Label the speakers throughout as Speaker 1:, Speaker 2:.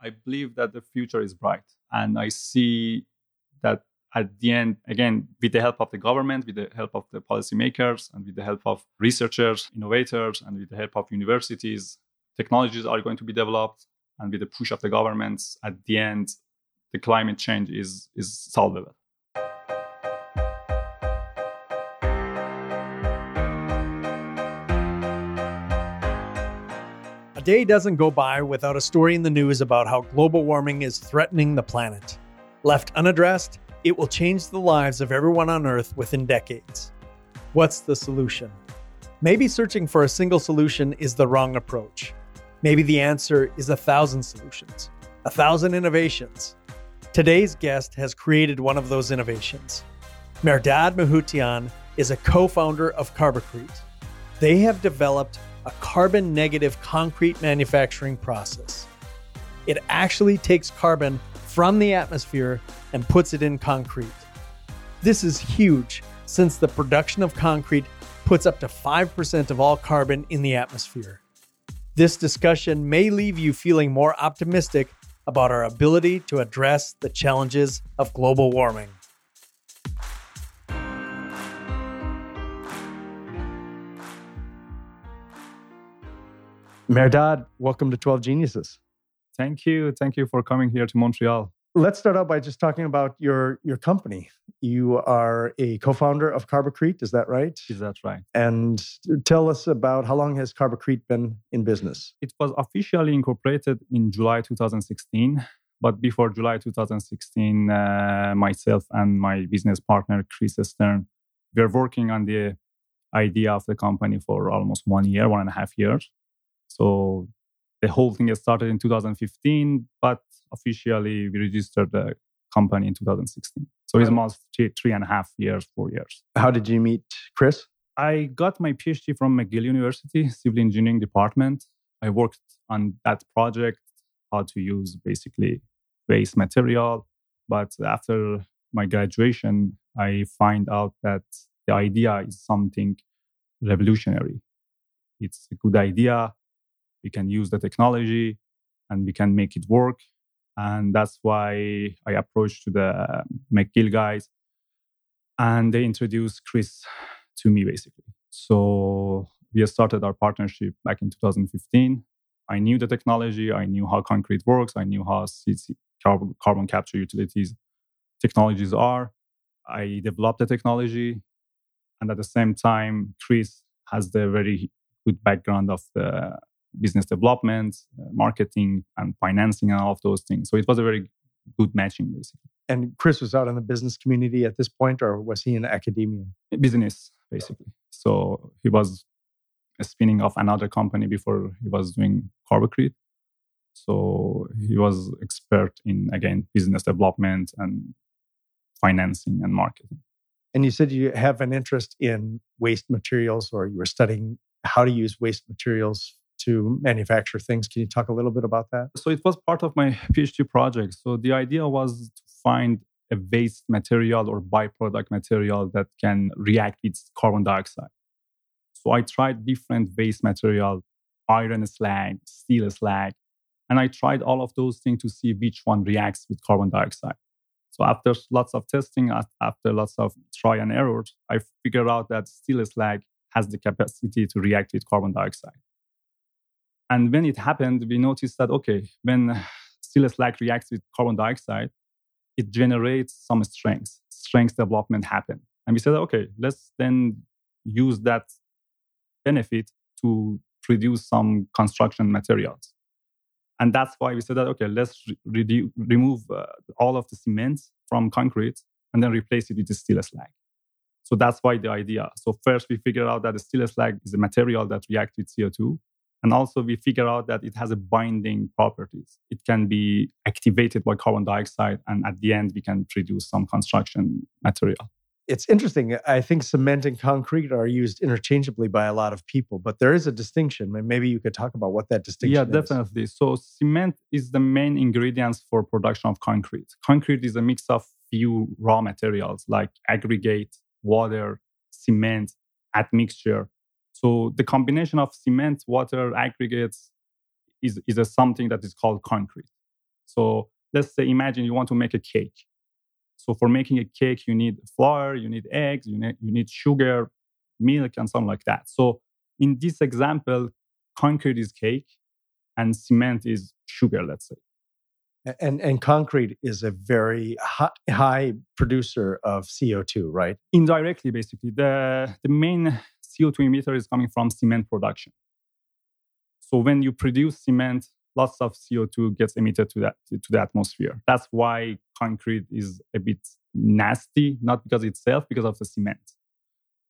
Speaker 1: I believe that the future is bright. And I see that at the end, again, with the help of the government, with the help of the policymakers, and with the help of researchers, innovators, and with the help of universities, technologies are going to be developed. And with the push of the governments, at the end, the climate change is, is solvable.
Speaker 2: Day doesn't go by without a story in the news about how global warming is threatening the planet. Left unaddressed, it will change the lives of everyone on Earth within decades. What's the solution? Maybe searching for a single solution is the wrong approach. Maybe the answer is a thousand solutions, a thousand innovations. Today's guest has created one of those innovations. Mehrdad Mahoutian is a co founder of CarbiCrete. They have developed a carbon negative concrete manufacturing process. It actually takes carbon from the atmosphere and puts it in concrete. This is huge since the production of concrete puts up to 5% of all carbon in the atmosphere. This discussion may leave you feeling more optimistic about our ability to address the challenges of global warming. Mehrdad, welcome to 12 Geniuses.
Speaker 1: Thank you. Thank you for coming here to Montreal.
Speaker 2: Let's start out by just talking about your your company. You are a co-founder of CarbiCrete, is that right?
Speaker 1: Is that right?
Speaker 2: And tell us about how long has CarbiCrete been in business?
Speaker 1: It was officially incorporated in July 2016. But before July 2016, uh, myself and my business partner, Chris Stern, we were working on the idea of the company for almost one year, one and a half years. So the whole thing started in 2015, but officially we registered the company in 2016. So it's almost three, three and a half years, four years.
Speaker 2: How did you meet Chris?
Speaker 1: I got my PhD from McGill University, civil engineering department. I worked on that project, how to use basically waste material. But after my graduation, I find out that the idea is something revolutionary. It's a good idea we can use the technology and we can make it work. And that's why i approached to the mcgill guys and they introduced chris to me basically. So we started our partnership back in 2015 i knew the technology i knew how concrete works i knew how CC, carbon, carbon capture utilities technologies are. I developed the technology and at the same time chris has the very good background of the business development, uh, marketing, and financing, and all of those things. So it was a very good matching, basically.
Speaker 2: And Chris was out in the business community at this point, or was he in academia?
Speaker 1: Business, basically. So he was spinning off another company before he was doing CarbiCrete. So he was expert in again business development and financing and marketing.
Speaker 2: And you said you have an interest in waste materials, or you were studying how to use waste materials to manufacture things. Can you talk a little bit about that?
Speaker 1: So it was part of my PhD project. So the idea was to find a waste material or byproduct material that can react with carbon dioxide. So I tried different waste material, iron slag, steel slag, and I tried all of those things to see which one reacts with carbon dioxide. So after lots of testing, after lots of try and errors, I figured out that steel slag has the capacity to react with carbon dioxide. And when it happened, we noticed that, okay, when steel slag reacts with carbon dioxide, it generates some strength. Strength development happen. And we said, okay, let's then use that benefit to produce some construction materials. And that's why we said that, okay, let's re- remove uh, all of the cement from concrete and then replace it with the steel slag. So that's why the idea. So first we figured out that the steel slag is a material that reacts with CO2. And also we figure out that it has a binding properties. It can be activated by carbon dioxide and at the end we can produce some construction material.
Speaker 2: It's interesting. I think cement and concrete are used interchangeably by a lot of people, but there is a distinction. Maybe you could talk about what that distinction
Speaker 1: yeah,
Speaker 2: is.
Speaker 1: Yeah, definitely. So cement is the main ingredients for production of concrete. Concrete is a mix of few raw materials like aggregate, water, cement, admixture so the combination of cement, water, aggregates is, is a something that is called concrete. So let's say, imagine you want to make a cake. So for making a cake, you need flour, you need eggs, you need, you need sugar, milk, and something like that. So in this example, concrete is cake and cement is sugar, let's say.
Speaker 2: And, and concrete is a very high, high producer of CO2, right?
Speaker 1: Indirectly, basically. The, the main CO2 emitter is coming from cement production. So when you produce cement, lots of CO2 gets emitted to, that, to the atmosphere. That's why concrete is a bit nasty, not because itself, because of the cement.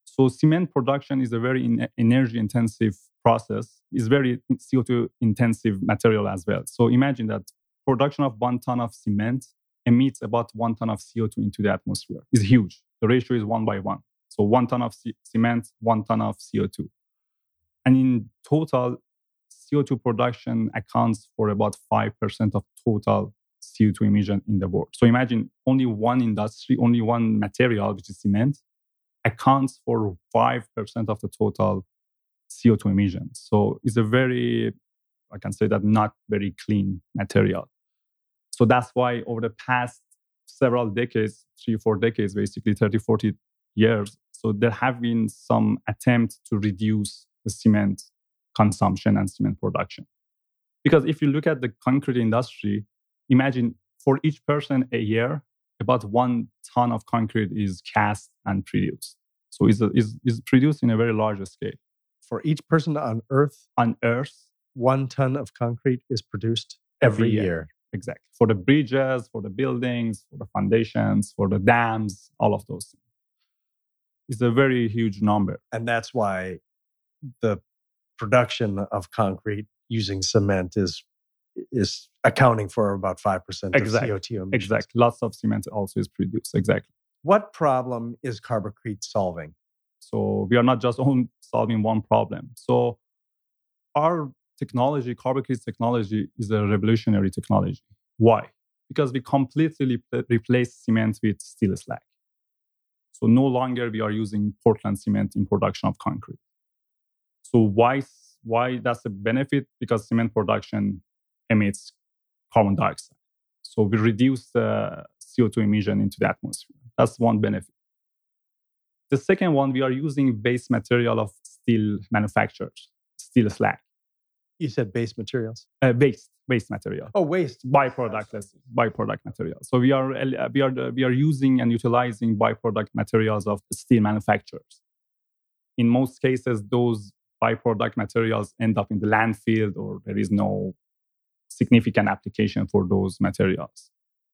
Speaker 1: So cement production is a very in, energy intensive process. It's very CO2 intensive material as well. So imagine that production of one ton of cement emits about one ton of CO2 into the atmosphere. It's huge. The ratio is one by one. So one ton of c- cement, one ton of CO2. And in total, CO2 production accounts for about 5% of total CO2 emission in the world. So imagine only one industry, only one material, which is cement, accounts for 5% of the total CO2 emissions. So it's a very, I can say that not very clean material. So that's why over the past several decades, three, four decades, basically 30, 40 years, so there have been some attempts to reduce the cement consumption and cement production. Because if you look at the concrete industry, imagine for each person a year, about one ton of concrete is cast and produced. So it's, is is produced in a very large scale.
Speaker 2: For each person on Earth,
Speaker 1: on Earth,
Speaker 2: one ton of concrete is produced every, every year. year.
Speaker 1: Exactly. For the bridges, for the buildings, for the foundations, for the dams, all of those things. It's a very huge number.
Speaker 2: And that's why the production of concrete using cement is is accounting for about 5% exactly. of CO2 emissions.
Speaker 1: Exactly. Lots of cement also is produced. Exactly.
Speaker 2: What problem is CarbiCrete solving?
Speaker 1: So we are not just solving one problem. So our technology, CarbiCrete technology, is a revolutionary technology. Why? Because we completely replace cement with steel slag. So no longer we are using Portland cement in production of concrete. So why why that's a benefit? Because cement production emits carbon dioxide. So we reduce the CO2 emission into the atmosphere. That's one benefit. The second one, we are using base material of steel manufacturers, steel slag.
Speaker 2: You said base materials?
Speaker 1: Uh, waste, waste material.
Speaker 2: Oh, waste.
Speaker 1: Byproduct, let's byproduct material. So we are, we, are, we are using and utilizing byproduct materials of steel manufacturers. In most cases, those byproduct materials end up in the landfill or there is no significant application for those materials.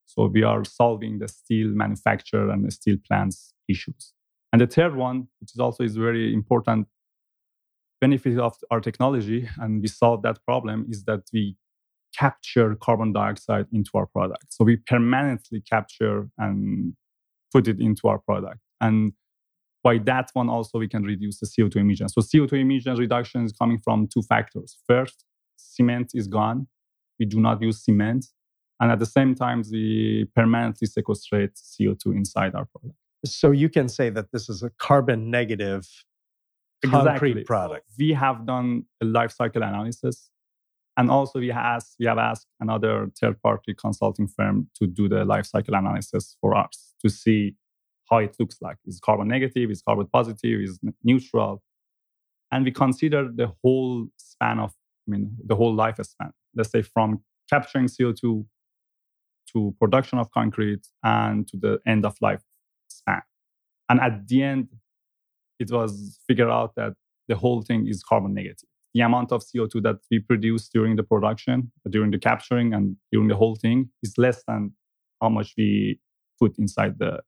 Speaker 1: So we are solving the steel manufacturer and the steel plants issues. And the third one, which is also is very important benefit of our technology, and we solve that problem, is that we capture carbon dioxide into our product. So we permanently capture and put it into our product. And by that one also we can reduce the CO2 emissions. So CO2 emissions reduction is coming from two factors. First, cement is gone. We do not use cement. And at the same time, we permanently sequestrate CO2 inside our product.
Speaker 2: So you can say that this is a carbon negative concrete exactly. product.
Speaker 1: We have done a life cycle analysis. And also we, we have asked another third party consulting firm to do the life cycle analysis for us to see how it looks like. Is carbon negative? Is carbon positive? Is neutral? And we consider the whole span of, I mean, the whole lifespan. Let's say from capturing CO2 to production of concrete and to the end of life span. And at the end, it was figured out that the whole thing is carbon negative. The amount of CO2 that we produce during the production, during the capturing, and during the whole thing is less than how much we put inside the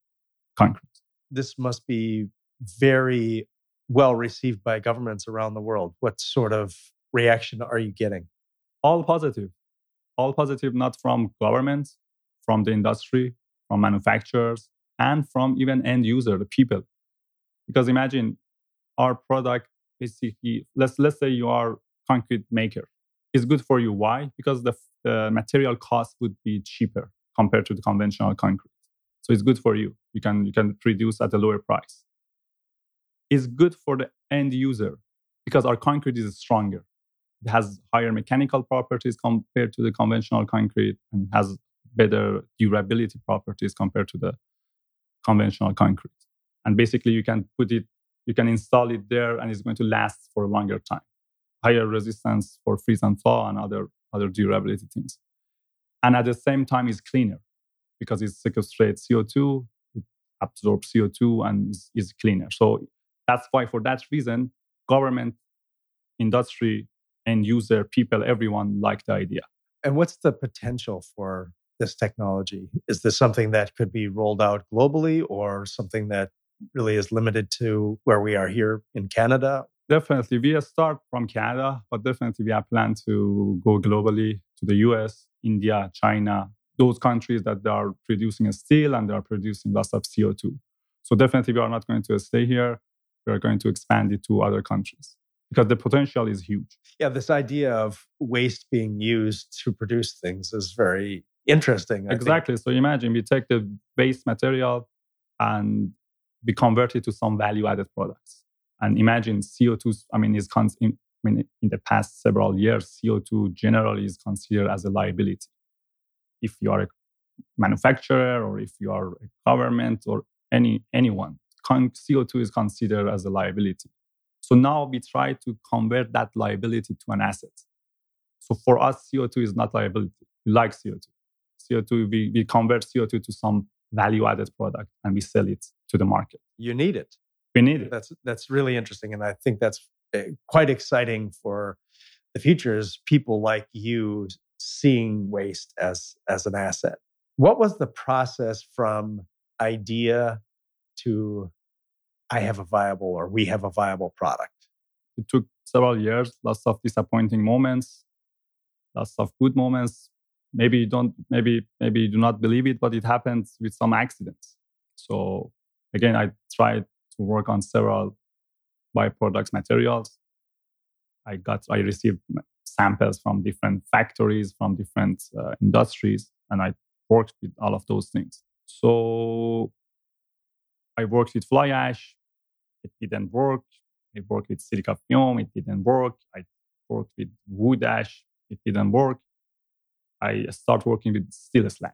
Speaker 1: concrete.
Speaker 2: This must be very well received by governments around the world. What sort of reaction are you getting?
Speaker 1: All positive. All positive, not from governments, from the industry, from manufacturers, and from even end user, the people. Because imagine our product basically, let's, let's say you are concrete maker. It's good for you. Why? Because the, material cost would be cheaper compared to the conventional concrete. So it's good for you. You can, you can produce at a lower price. It's good for the end user because our concrete is stronger. It has higher mechanical properties compared to the conventional concrete and has better durability properties compared to the conventional concrete. And basically, you can put it, you can install it there and it's going to last for a longer time. Higher resistance for freeze and thaw and other, other durability things. And at the same time, it's cleaner because it sequestrates CO2, it absorbs CO2, and is, is cleaner. So that's why, for that reason, government, industry, end user, people, everyone like the idea.
Speaker 2: And what's the potential for this technology? Is this something that could be rolled out globally or something that really is limited to where we are here in Canada?
Speaker 1: Definitely. We start from Canada, but definitely we have planned to go globally to the US, India, China, those countries that they are producing steel and they are producing lots of CO2. So definitely we are not going to stay here. We are going to expand it to other countries because the potential is huge.
Speaker 2: Yeah, this idea of waste being used to produce things is very interesting.
Speaker 1: I exactly. Think. So imagine we take the waste material and we convert it to some value added products. And imagine CO2, I mean, is in, I mean, in the past several years, CO2 generally is considered as a liability. If you are a manufacturer or if you are a government or any anyone, CO2 is considered as a liability. So now we try to convert that liability to an asset. So for us, CO2 is not liability. We like CO2. CO2, we, we convert CO2 to some value added product and we sell it to the market.
Speaker 2: You need it.
Speaker 1: We need it.
Speaker 2: That's, that's really interesting. And I think that's eh, quite exciting for the future is people like you seeing waste as, as an asset. What was the process from idea to I have a viable or we have a viable product?
Speaker 1: It took several years, lots of disappointing moments, lots of good moments, maybe you don't maybe maybe you do not believe it but it happens with some accidents so again i tried to work on several byproducts materials. I got i received samples from different factories from different uh, industries and i worked with all of those things. So i worked with fly ash. It didn't work. I worked with silica fume it didn't work. I worked with wood ash. It didn't work. I start working with steel slag.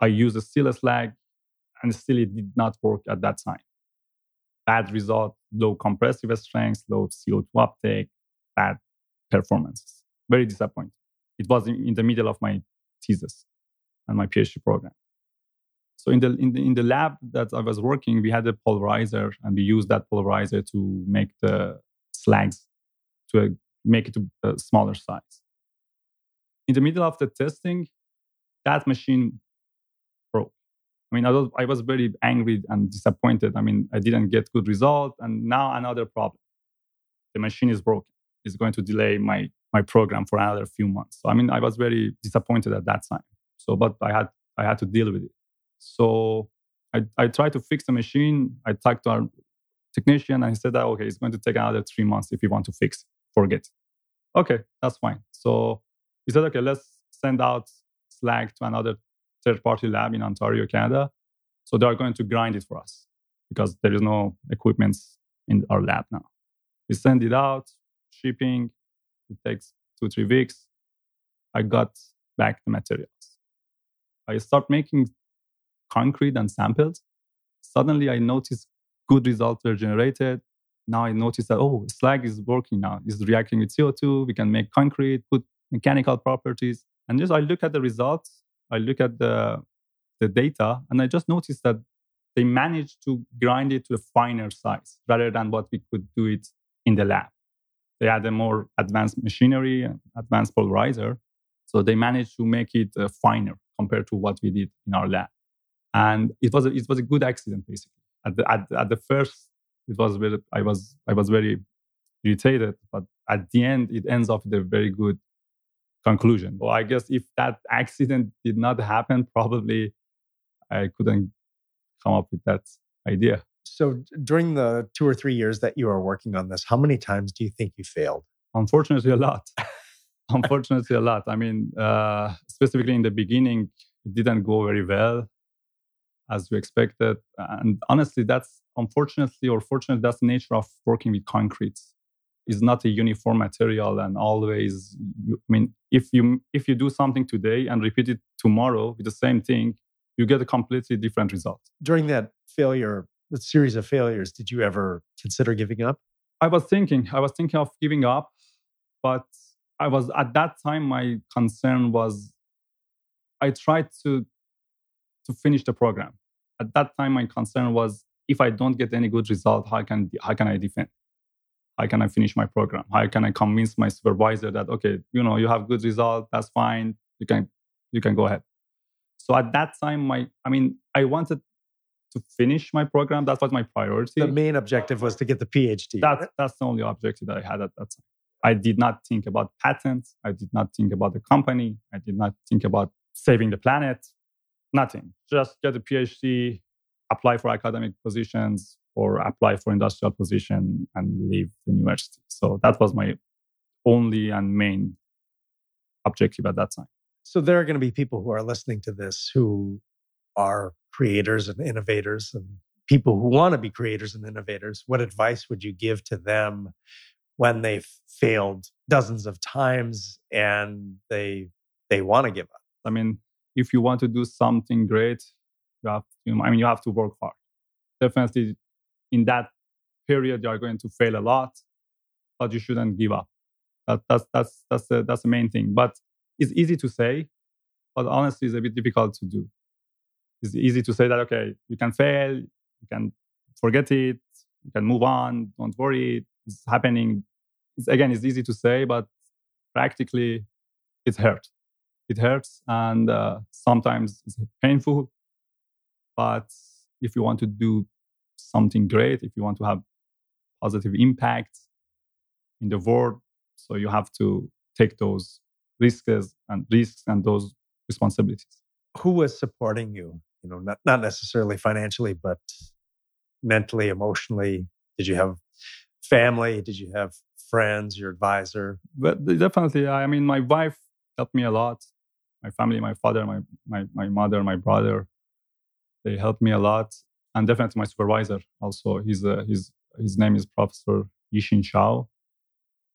Speaker 1: I use the steel slag and still it did not work at that time. Bad result, low compressive strength, low CO2 uptake, bad performance. Very disappointing. It was in the middle of my thesis and my PhD program. So in the, in the in the lab that I was working, we had a pulverizer, and we used that pulverizer to make the slags to a, make it to a smaller size in the middle of the testing, that machine. I mean, I was, I was very angry and disappointed. I mean, I didn't get good result, and now another problem. The machine is broken. It's going to delay my my program for another few months. So I mean, I was very disappointed at that time. So, but I had I had to deal with it. So I, I tried to fix the machine. I talked to our technician and he said that okay, it's going to take another three months if you want to fix. Forget. Okay, that's fine. So he said, okay, let's send out slag to another third party lab in Ontario, Canada. So they are going to grind it for us because there is no equipment in our lab now. We send it out, shipping, it takes two, three weeks. I got back the materials. I start making concrete and samples. Suddenly I notice good results were generated. Now I notice that, oh, slag is working now. It's reacting with CO2. We can make concrete, put mechanical properties. And just I look at the results, I look at the, the data, and I just noticed that they managed to grind it to a finer size rather than what we could do it in the lab. They had a more advanced machinery and advanced pulverizer. So they managed to make it uh, finer compared to what we did in our lab. And it was a, it was a good accident, basically. At the, at, at the first, it was very, I was, I was very irritated, but at the end, it ends up with a very good conclusion. Well, I guess if that accident did not happen, probably I couldn't come up with that idea.
Speaker 2: So during the two or three years that you are working on this, how many times do you think you failed?
Speaker 1: Unfortunately, a lot. Unfortunately, a lot. I mean, uh, specifically in the beginning, it didn't go very well as we expected. And honestly, that's unfortunately or fortunately, that's the nature of working with concretes. Is not a uniform material and always you, i mean if you if you do something today and repeat it tomorrow with the same thing you get a completely different result.
Speaker 2: During that failure the series of failures did you ever consider giving up?
Speaker 1: I was thinking i was thinking of giving up but i was at that time my concern was i tried to to finish the program. At that time my concern was if i don't get any good result how can how can i defend how can I finish my program? How can I convince my supervisor that okay, you know, you have good result, that's fine, you can you can go ahead. So at that time, my I mean, I wanted to finish my program. That was my priority.
Speaker 2: The main objective was to get the PhD.
Speaker 1: That, that's the only objective that I had at that time. I did not think about patents. I did not think about the company. I did not think about saving the planet. Nothing. Just get a PhD, apply for academic positions, or apply for industrial position and leave the university. So that was my only and main objective at that time.
Speaker 2: So there are going to be people who are listening to this who are creators and innovators and people who want to be creators and innovators. What advice would you give to them when they've failed dozens of times and they they want to give up?
Speaker 1: I mean, if you want to do something great, you have to, I mean you have to work hard. Definitely in that period you are going to fail a lot, but you shouldn't give up. That, that's that's that's the, that's the main thing. But it's easy to say, but honestly, it's a bit difficult to do. It's easy to say that okay, you can fail, you can forget it, you can move on, don't worry, it's happening. It's, again, it's easy to say, but practically, it hurts. It hurts, and uh, sometimes it's painful. But if you want to do something great, if you want to have positive impact in the world, so you have to take those risks and risks and those responsibilities.
Speaker 2: Who was supporting you? You know, not not necessarily financially, but mentally, emotionally. Did you have family? Did you have friends? Your advisor?
Speaker 1: But definitely, I mean, my wife helped me a lot. My family, my father, my my my mother, my brother, they helped me a lot and definitely my supervisor also. He's uh, his his name is Professor Yixin Shao.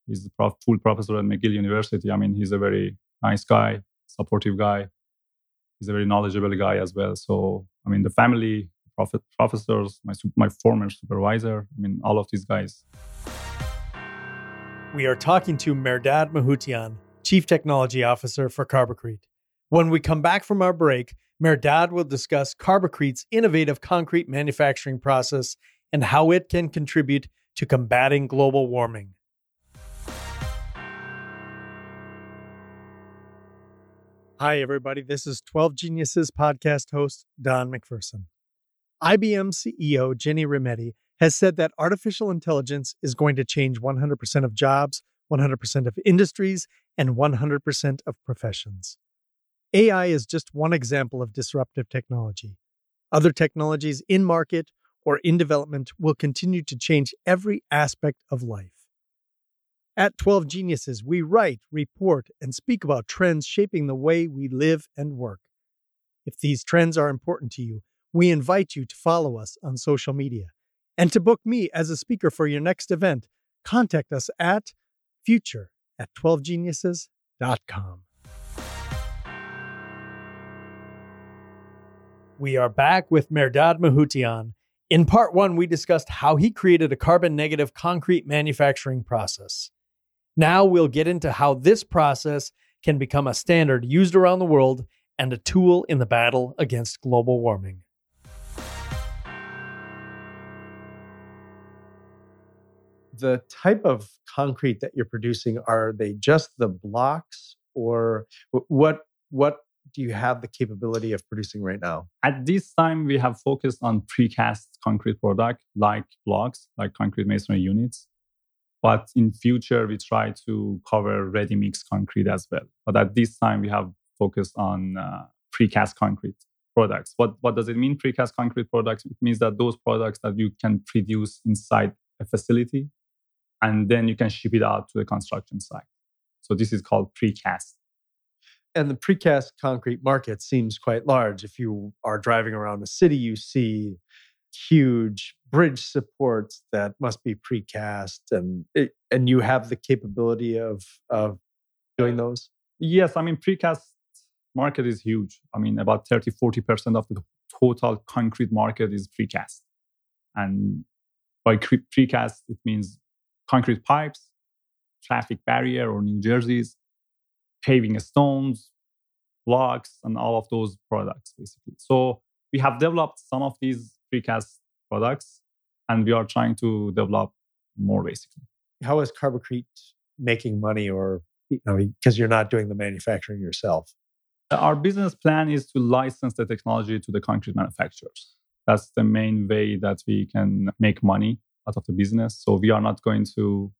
Speaker 1: He's a prof, full professor at McGill University. I mean, he's a very nice guy, supportive guy. He's a very knowledgeable guy as well. So, I mean, the family, prof- professors, my my former supervisor. I mean, all of these guys.
Speaker 2: We are talking to Mehrdad Mahoutian, Chief Technology Officer for CarbiCrete. When we come back from our break, Mehrdad will discuss CarbiCrete's innovative concrete manufacturing process and how it can contribute to combating global warming. Hi, everybody. This is 12 Geniuses podcast host Don McPherson. IBM CEO Ginni Rometty has said that artificial intelligence is going to change 100% of jobs, 100% of industries, and 100% of professions. AI is just one example of disruptive technology. Other technologies in market or in development will continue to change every aspect of life. At 12 Geniuses, we write, report, and speak about trends shaping the way we live and work. If these trends are important to you, we invite you to follow us on social media. And to book me as a speaker for your next event, contact us at future at 12geniuses.com. We are back with Mehrdad Mahoutian. In part one, we discussed how he created a carbon negative concrete manufacturing process. Now we'll get into how this process can become a standard used around the world and a tool in the battle against global warming. The type of concrete that you're producing are they just the blocks or what what do you have the capability of producing right now?
Speaker 1: At this time, we have focused on precast concrete product like blocks, like concrete masonry units. But in future, we try to cover ready mix concrete as well. But at this time, we have focused on uh, precast concrete products. What, what does it mean, precast concrete products? It means that those products that you can produce inside a facility and then you can ship it out to the construction site. So this is called precast
Speaker 2: and the precast concrete market seems quite large. If you are driving around the city, you see huge bridge supports that must be precast and it, and you have the capability of of doing those?
Speaker 1: Yes i mean precast market is huge. I mean about 30 40% of the total concrete market is precast. And by precast it means concrete pipes traffic barrier or new jerseys paving stones blocks and all of those products basically. So we have developed some of these precast products and we are trying to develop more basically.
Speaker 2: How is carbicrete making money or you know because you're not doing the manufacturing yourself?
Speaker 1: Our business plan is to license the technology to the concrete manufacturers. That's the main way that we can make money out of the business. So we are not going to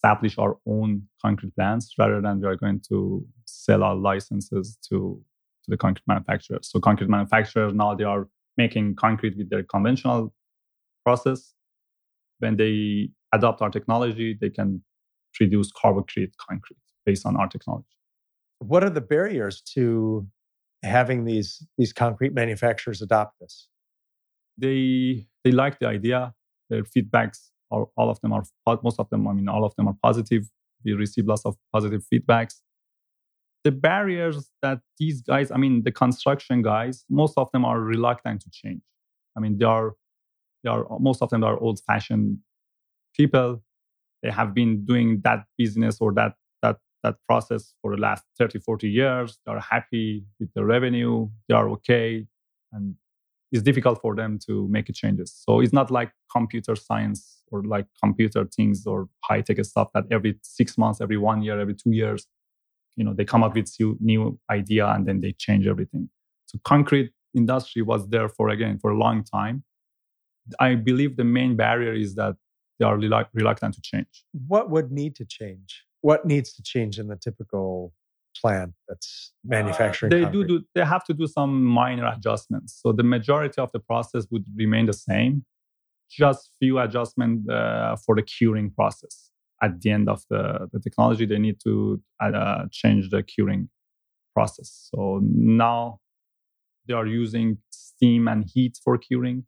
Speaker 1: establish our own concrete plants rather than we are going to sell our licenses to, to the concrete manufacturers so concrete manufacturers now they are making concrete with their conventional process. When they adopt our technology, they can produce carbicrete concrete based on our technology.
Speaker 2: What are the barriers to having these these concrete manufacturers adopt this?
Speaker 1: They they like the idea. Their feedbacks are all of them are most of them. I mean, all of them are positive. We receive lots of positive feedbacks. The barriers that these guys, I mean, the construction guys, most of them are reluctant to change. I mean, they are they are most of them are old fashioned people they have been doing that business or that that that process for the last 30 40 years they are happy with the revenue they are okay and it's difficult for them to make changes so it's not like computer science or like computer things or high tech stuff that every six months every one year every two years you know they come up with new idea and then they change everything so concrete industry was there for again for a long time I believe the main barrier is that they are reluctant to change.
Speaker 2: What would need to change? What needs to change in the typical plant that's manufacturing?
Speaker 1: Uh, they do, do they have to do some minor adjustments. So the majority of the process would remain the same, just few adjustments uh, for the curing process. At the end of the, the technology, they need to uh, change the curing process. So now they are using steam and heat for curing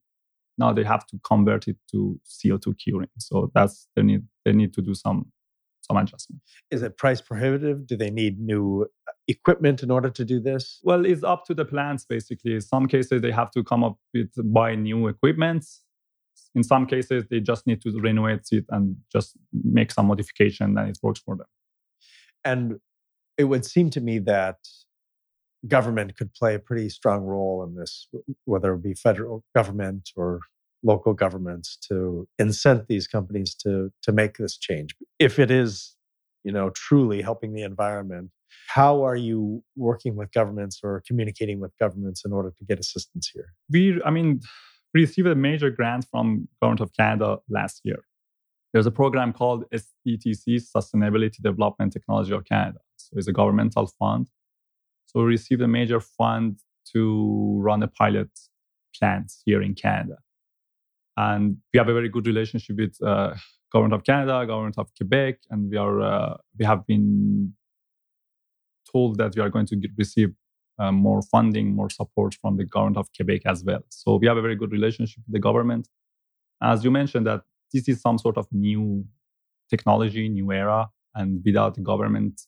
Speaker 1: now they have to convert it to CO2 curing. So that's they need they need to do some some adjustment.
Speaker 2: Is it price prohibitive? Do they need new uh, equipment in order to do this?
Speaker 1: Well, it's up to the plants basically. In some cases they have to come up with buy new equipment. In some cases they just need to renovate it and just make some modification and it works for them.
Speaker 2: And it would seem to me that government could play a pretty strong role in this, whether it be federal government or local governments to incent these companies to to make this change. If it is, you know, truly helping the environment, how are you working with governments or communicating with governments in order to get assistance here?
Speaker 1: We, I mean, we received a major grant from government of Canada last year. There's a program called SDTC, Sustainability Development Technology of Canada. So it's a governmental fund so we received a major fund to run a pilot plant here in Canada. And we have a very good relationship with uh, government of Canada, government of Quebec, and we are uh, we have been told that we are going to get, receive uh, more funding, more support from the government of Quebec as well. So we have a very good relationship with the government. As you mentioned, that this is some sort of new technology, new era, and without the government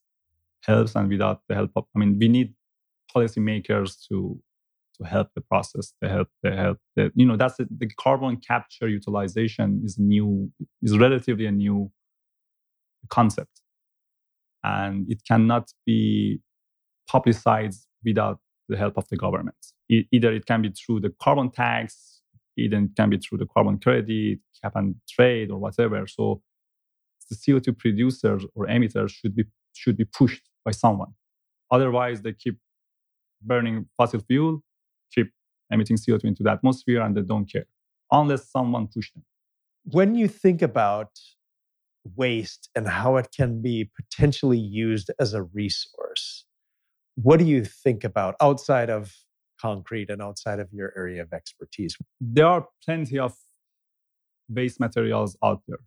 Speaker 1: helps and without the help of i mean we need policymakers to to help the process to help the help the, you know that's the, the carbon capture utilization is new is relatively a new concept. And it cannot be publicized without the help of the government. It, either it can be through the carbon tax either it can be through the carbon credit cap and trade or whatever. So the co2 producers or emitters should be should be pushed by someone. Otherwise, they keep burning fossil fuel, keep emitting CO2 into the atmosphere, and they don't care unless someone pushes them.
Speaker 2: When you think about waste and how it can be potentially used as a resource, what do you think about outside of concrete and outside of your area of expertise?
Speaker 1: There are plenty of waste materials out there.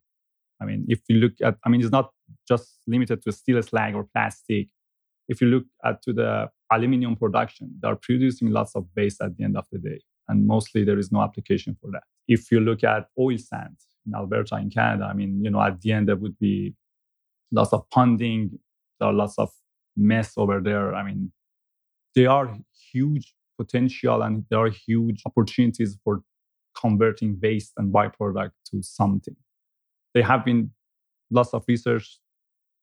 Speaker 1: I mean, if you look at, I mean, it's not just limited to steel slag or plastic. If you look at to the aluminum production, they are producing lots of waste at the end of the day. And mostly there is no application for that. If you look at oil sands in Alberta in Canada, I mean, you know, at the end there would be lots of ponding, there are lots of mess over there. I mean, there are huge potential and there are huge opportunities for converting waste and byproduct to something. There have been lots of research.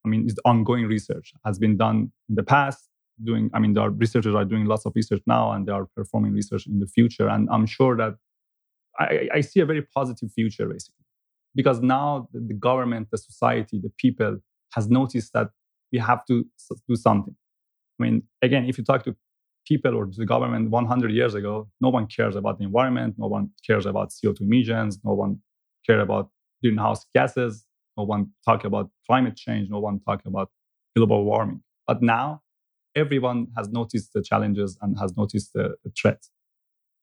Speaker 1: I mean, it's ongoing research has been done in the past. Doing, I mean, are researchers are doing lots of research now, and they are performing research in the future. And I'm sure that I, I see a very positive future, basically, because now the, the government, the society, the people has noticed that we have to do something. I mean, again, if you talk to people or the government 100 years ago, no one cares about the environment, no one cares about CO2 emissions, no one cared about greenhouse gases, no one talk about climate change, no one talk about global warming. But now everyone has noticed the challenges and has noticed the, the threat.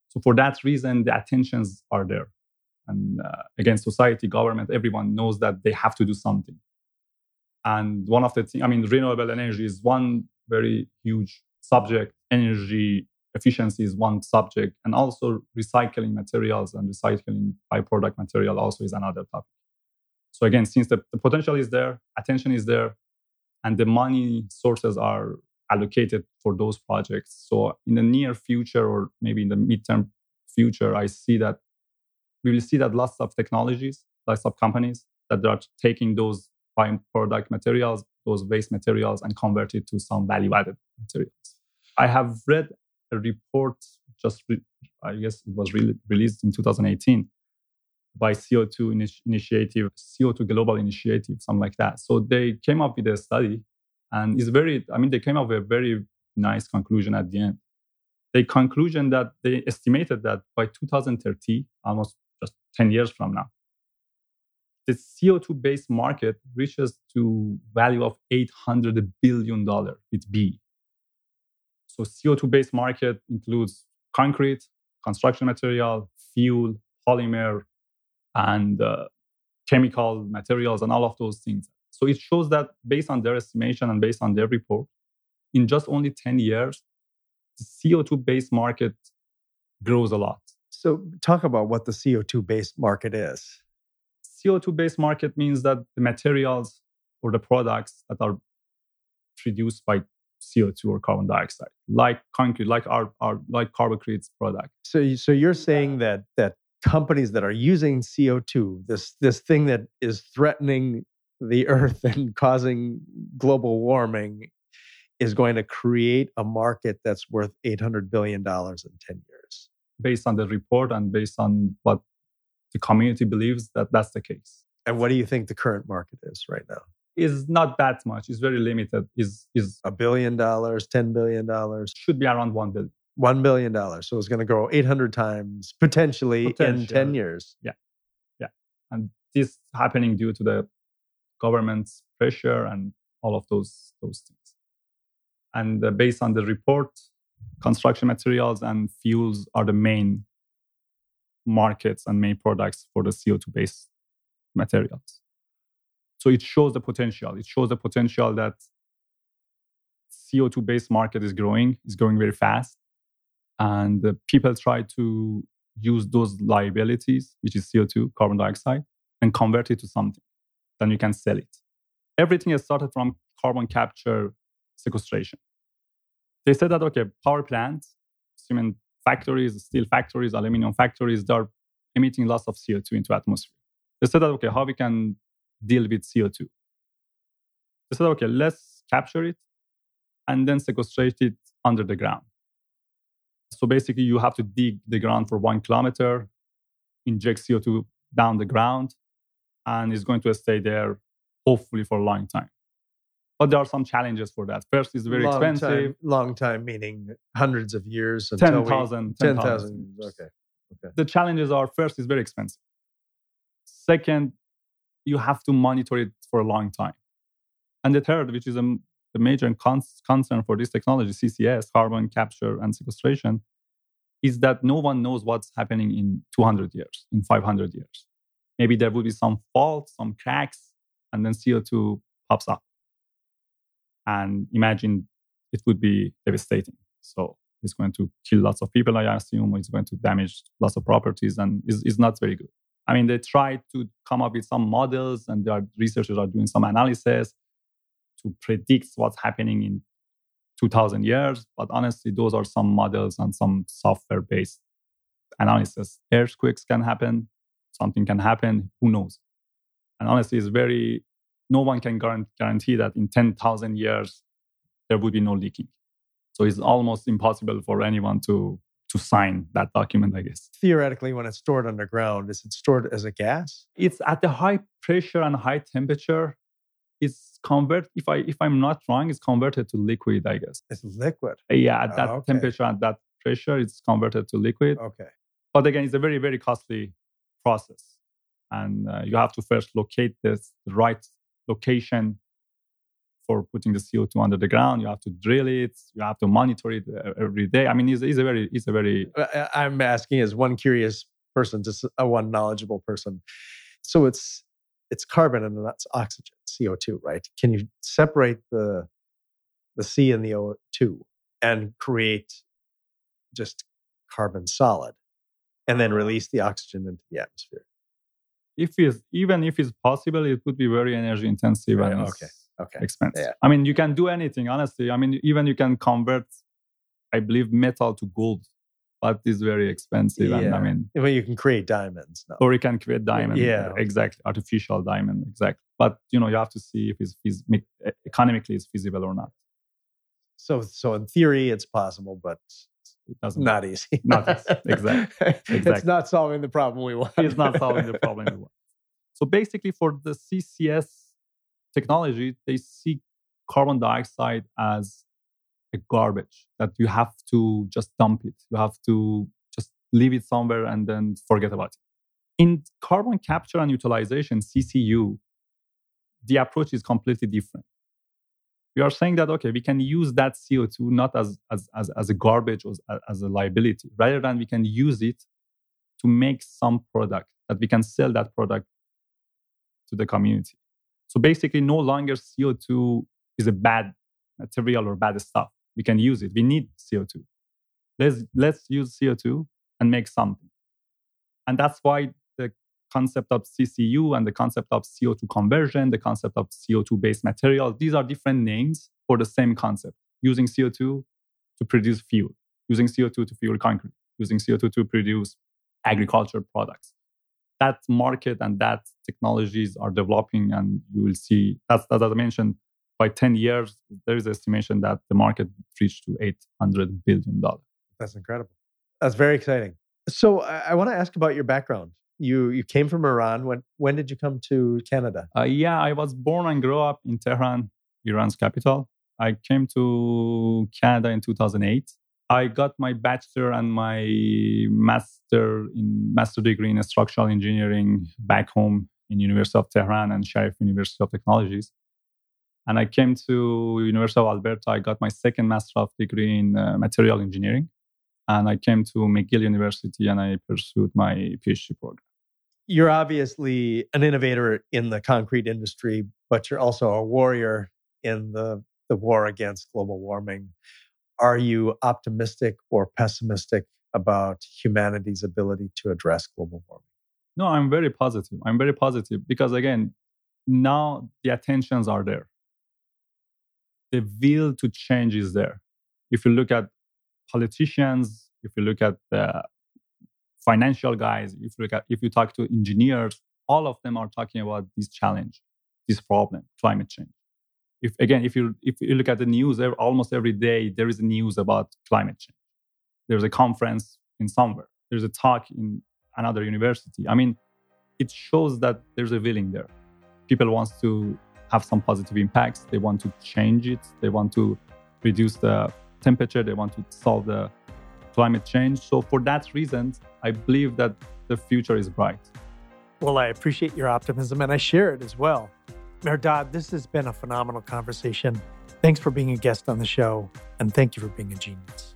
Speaker 1: So for that reason, the attentions are there. And uh, again, society, government, everyone knows that they have to do something. And one of the things, I mean, renewable energy is one very huge subject energy efficiency is one subject and also recycling materials and recycling byproduct material also is another topic so again since the, the potential is there attention is there and the money sources are allocated for those projects. So in the near future or maybe in the midterm future i see that we will see that lots of technologies lots of companies that are taking those byproduct materials those waste materials and convert it to some value added materials. I have read a report just, re- I guess it was re- released in 2018 by CO2 Initi- Initiative, CO2 Global Initiative, something like that. So they came up with a study and it's very, I mean, they came up with a very nice conclusion at the end. The conclusion that they estimated that by 2030, almost just 10 years from now, the CO2 based market reaches to value of $800 billion with B. So CO2 based market includes concrete, construction material, fuel, polymer, and uh, chemical materials, and all of those things. So it shows that based on their estimation and based on their report, in just only 10 years, the CO2 based market grows a lot.
Speaker 2: So, talk about what the CO2 based market is.
Speaker 1: CO2 based market means that the materials or the products that are produced by CO2 or carbon dioxide, like concrete, like our, our like CarbiCrete's product.
Speaker 2: So, so you're saying that that companies that are using CO2, this this thing that is threatening the earth and causing global warming, is going to create a market that's worth eight hundred billion dollars in ten years,
Speaker 1: based on the report and based on what the community believes that that's the case.
Speaker 2: And what do you think the current market is right now?
Speaker 1: is not that much. It's very limited. Is is
Speaker 2: a billion dollars, ten billion dollars?
Speaker 1: Should be around one billion.
Speaker 2: One billion dollars. So it's going to grow eight hundred times potentially, potentially in ten years.
Speaker 1: Yeah, yeah, and this happening due to the government's pressure and all of those those things. And uh, based on the report, construction materials and fuels are the main markets and main products for the CO2 based materials. So it shows the potential. It shows the potential that CO2 based market is growing, is growing very fast. And people try to use those liabilities, which is CO2, carbon dioxide, and convert it to something. Then you can sell it. Everything has started from carbon capture sequestration. They said that, okay, power plants, cement factories, steel factories, aluminum factories, they're emitting lots of CO2 into atmosphere. They said that, okay, how we can deal with CO2. They said, okay, let's capture it and then sequestrate it under the ground. So basically, you have to dig the ground for one kilometer, inject CO2 down the ground, and it's going to stay there hopefully for a long time. But there are some challenges for that. First, it's very
Speaker 2: long
Speaker 1: expensive.
Speaker 2: Time, long time meaning hundreds of years.
Speaker 1: 10,000.
Speaker 2: 10,000. 10, okay.
Speaker 1: okay. The challenges are first, it's very expensive. Second, you have to monitor it for a long time. And the third, which is a, the major concern for this technology, CCS, carbon capture and sequestration, is that no one knows what's happening in 200 years, in 500 years. Maybe there will be some faults, some cracks, and then CO2 pops up. And imagine it would be devastating. So It's going to kill lots of people, I assume. It's going to damage lots of properties and is not very good. I mean, they tried to come up with some models and their researchers are doing some analysis to predict what's happening in 2000 years. But honestly, those are some models and some software based analysis. Earthquakes can happen, something can happen, who knows? And honestly, it's very, no one can guarantee that in 10,000 years, there would be no leaking. So it's almost impossible for anyone to to sign that document, I guess.
Speaker 2: Theoretically, when it's stored underground, is it stored as a gas?
Speaker 1: It's at the high pressure and high temperature. It's convert if I if I'm not wrong, it's converted to liquid, I guess.
Speaker 2: It's liquid.
Speaker 1: Yeah, at that oh, okay. temperature and that pressure, it's converted to liquid.
Speaker 2: Okay.
Speaker 1: But again, it's a very, very costly process. And uh, you have to first locate this the right location for putting the CO2 under the ground. You have to drill it. You have to monitor it uh, every day. I mean, it's, it's a very, it's a very.
Speaker 2: I'm asking as one curious person, just a one knowledgeable person. So it's it's carbon and that's oxygen, CO2, right? Can you separate the the C and the O2 and create just carbon solid, and then release the oxygen into the atmosphere?
Speaker 1: If it's even if it's possible, it would be very energy intensive right, and okay okay. expensive. Yeah. I mean, you can do anything, honestly. I mean, even you can convert, I believe, metal to gold, but it's very expensive. Yeah. And I mean,
Speaker 2: well, you can create diamonds.
Speaker 1: No. Or you can create diamond. Yeah. Exactly. Artificial diamond. Exactly. But, you know, you have to see if it's, it's economically it's feasible or not.
Speaker 2: So, so in theory, it's possible, but it doesn't. Not easy.
Speaker 1: Not easy. Exactly. exactly.
Speaker 2: It's not solving the problem we want.
Speaker 1: it's not solving the problem we want. So basically, for the CCS technology, they see carbon dioxide as a garbage that you have to just dump it. You have to just leave it somewhere and then forget about it. In carbon capture and utilization, CCU, the approach is completely different. We are saying that, okay, we can use that CO2 not as, as, as, as a garbage or as, as a liability, rather than we can use it to make some product that we can sell that product to the community. So basically, no longer CO2 is a bad material or bad stuff. We can use it. We need CO2. Let's, let's use CO2 and make something. And that's why the concept of CCU and the concept of CO2 conversion, the concept of CO2 based materials, these are different names for the same concept. Using CO2 to produce fuel, using CO2 to fuel concrete, using CO2 to produce agriculture products that market and that technologies are developing and you will see that's as i mentioned by 10 years there is estimation that the market reached to 800 billion dollars.
Speaker 2: That's incredible. That's very exciting. So i, I want to ask about your background. You you came from iran. When when did you come to canada?
Speaker 1: Uh, yeah i was born and grew up in tehran iran's capital. I came to canada in 2008 I got my bachelor and my master in master degree in structural engineering back home in University of Tehran and Sharif University of Technologies. And I came to University of Alberta. I got my second master of degree in uh, material engineering. And I came to McGill University and I pursued my PhD program.
Speaker 2: You're obviously an innovator in the concrete industry, but you're also a warrior in the, the war against global warming are you optimistic or pessimistic about humanity's ability to address global warming?
Speaker 1: No, I'm very positive. I'm very positive because, again, now the attentions are there. The will to change is there. If you look at politicians, if you look at the financial guys, if you look at if you talk to engineers, all of them are talking about this challenge, this problem, climate change. If again if you if you look at the news almost every day there is news about climate change. There's a conference in somewhere. There's a talk in another university. I mean it shows that there's a willing there. People want to have some positive impacts they want to change it they want to reduce the temperature they want to solve the climate change so for that reason i believe that the future is bright
Speaker 2: well i appreciate your optimism and i share it as well Mehrdad, this has been a phenomenal conversation. Thanks for being a guest on the show, and thank you for being a genius.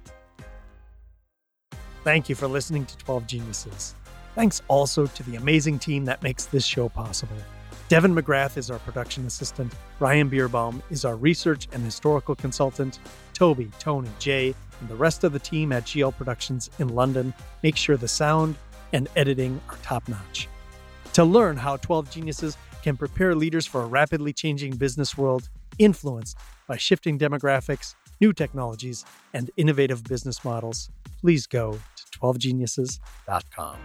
Speaker 2: Thank you for listening to 12 Geniuses. Thanks also to the amazing team that makes this show possible. Devin McGrath is our production assistant. Ryan Bierbaum is our research and historical consultant. Toby, Tony, Jay, and the rest of the team at GL Productions in London make sure the sound and editing are top notch. To learn how 12 Geniuses can prepare leaders for a rapidly changing business world influenced by shifting demographics, new technologies, and innovative business models, please go to 12geniuses.com.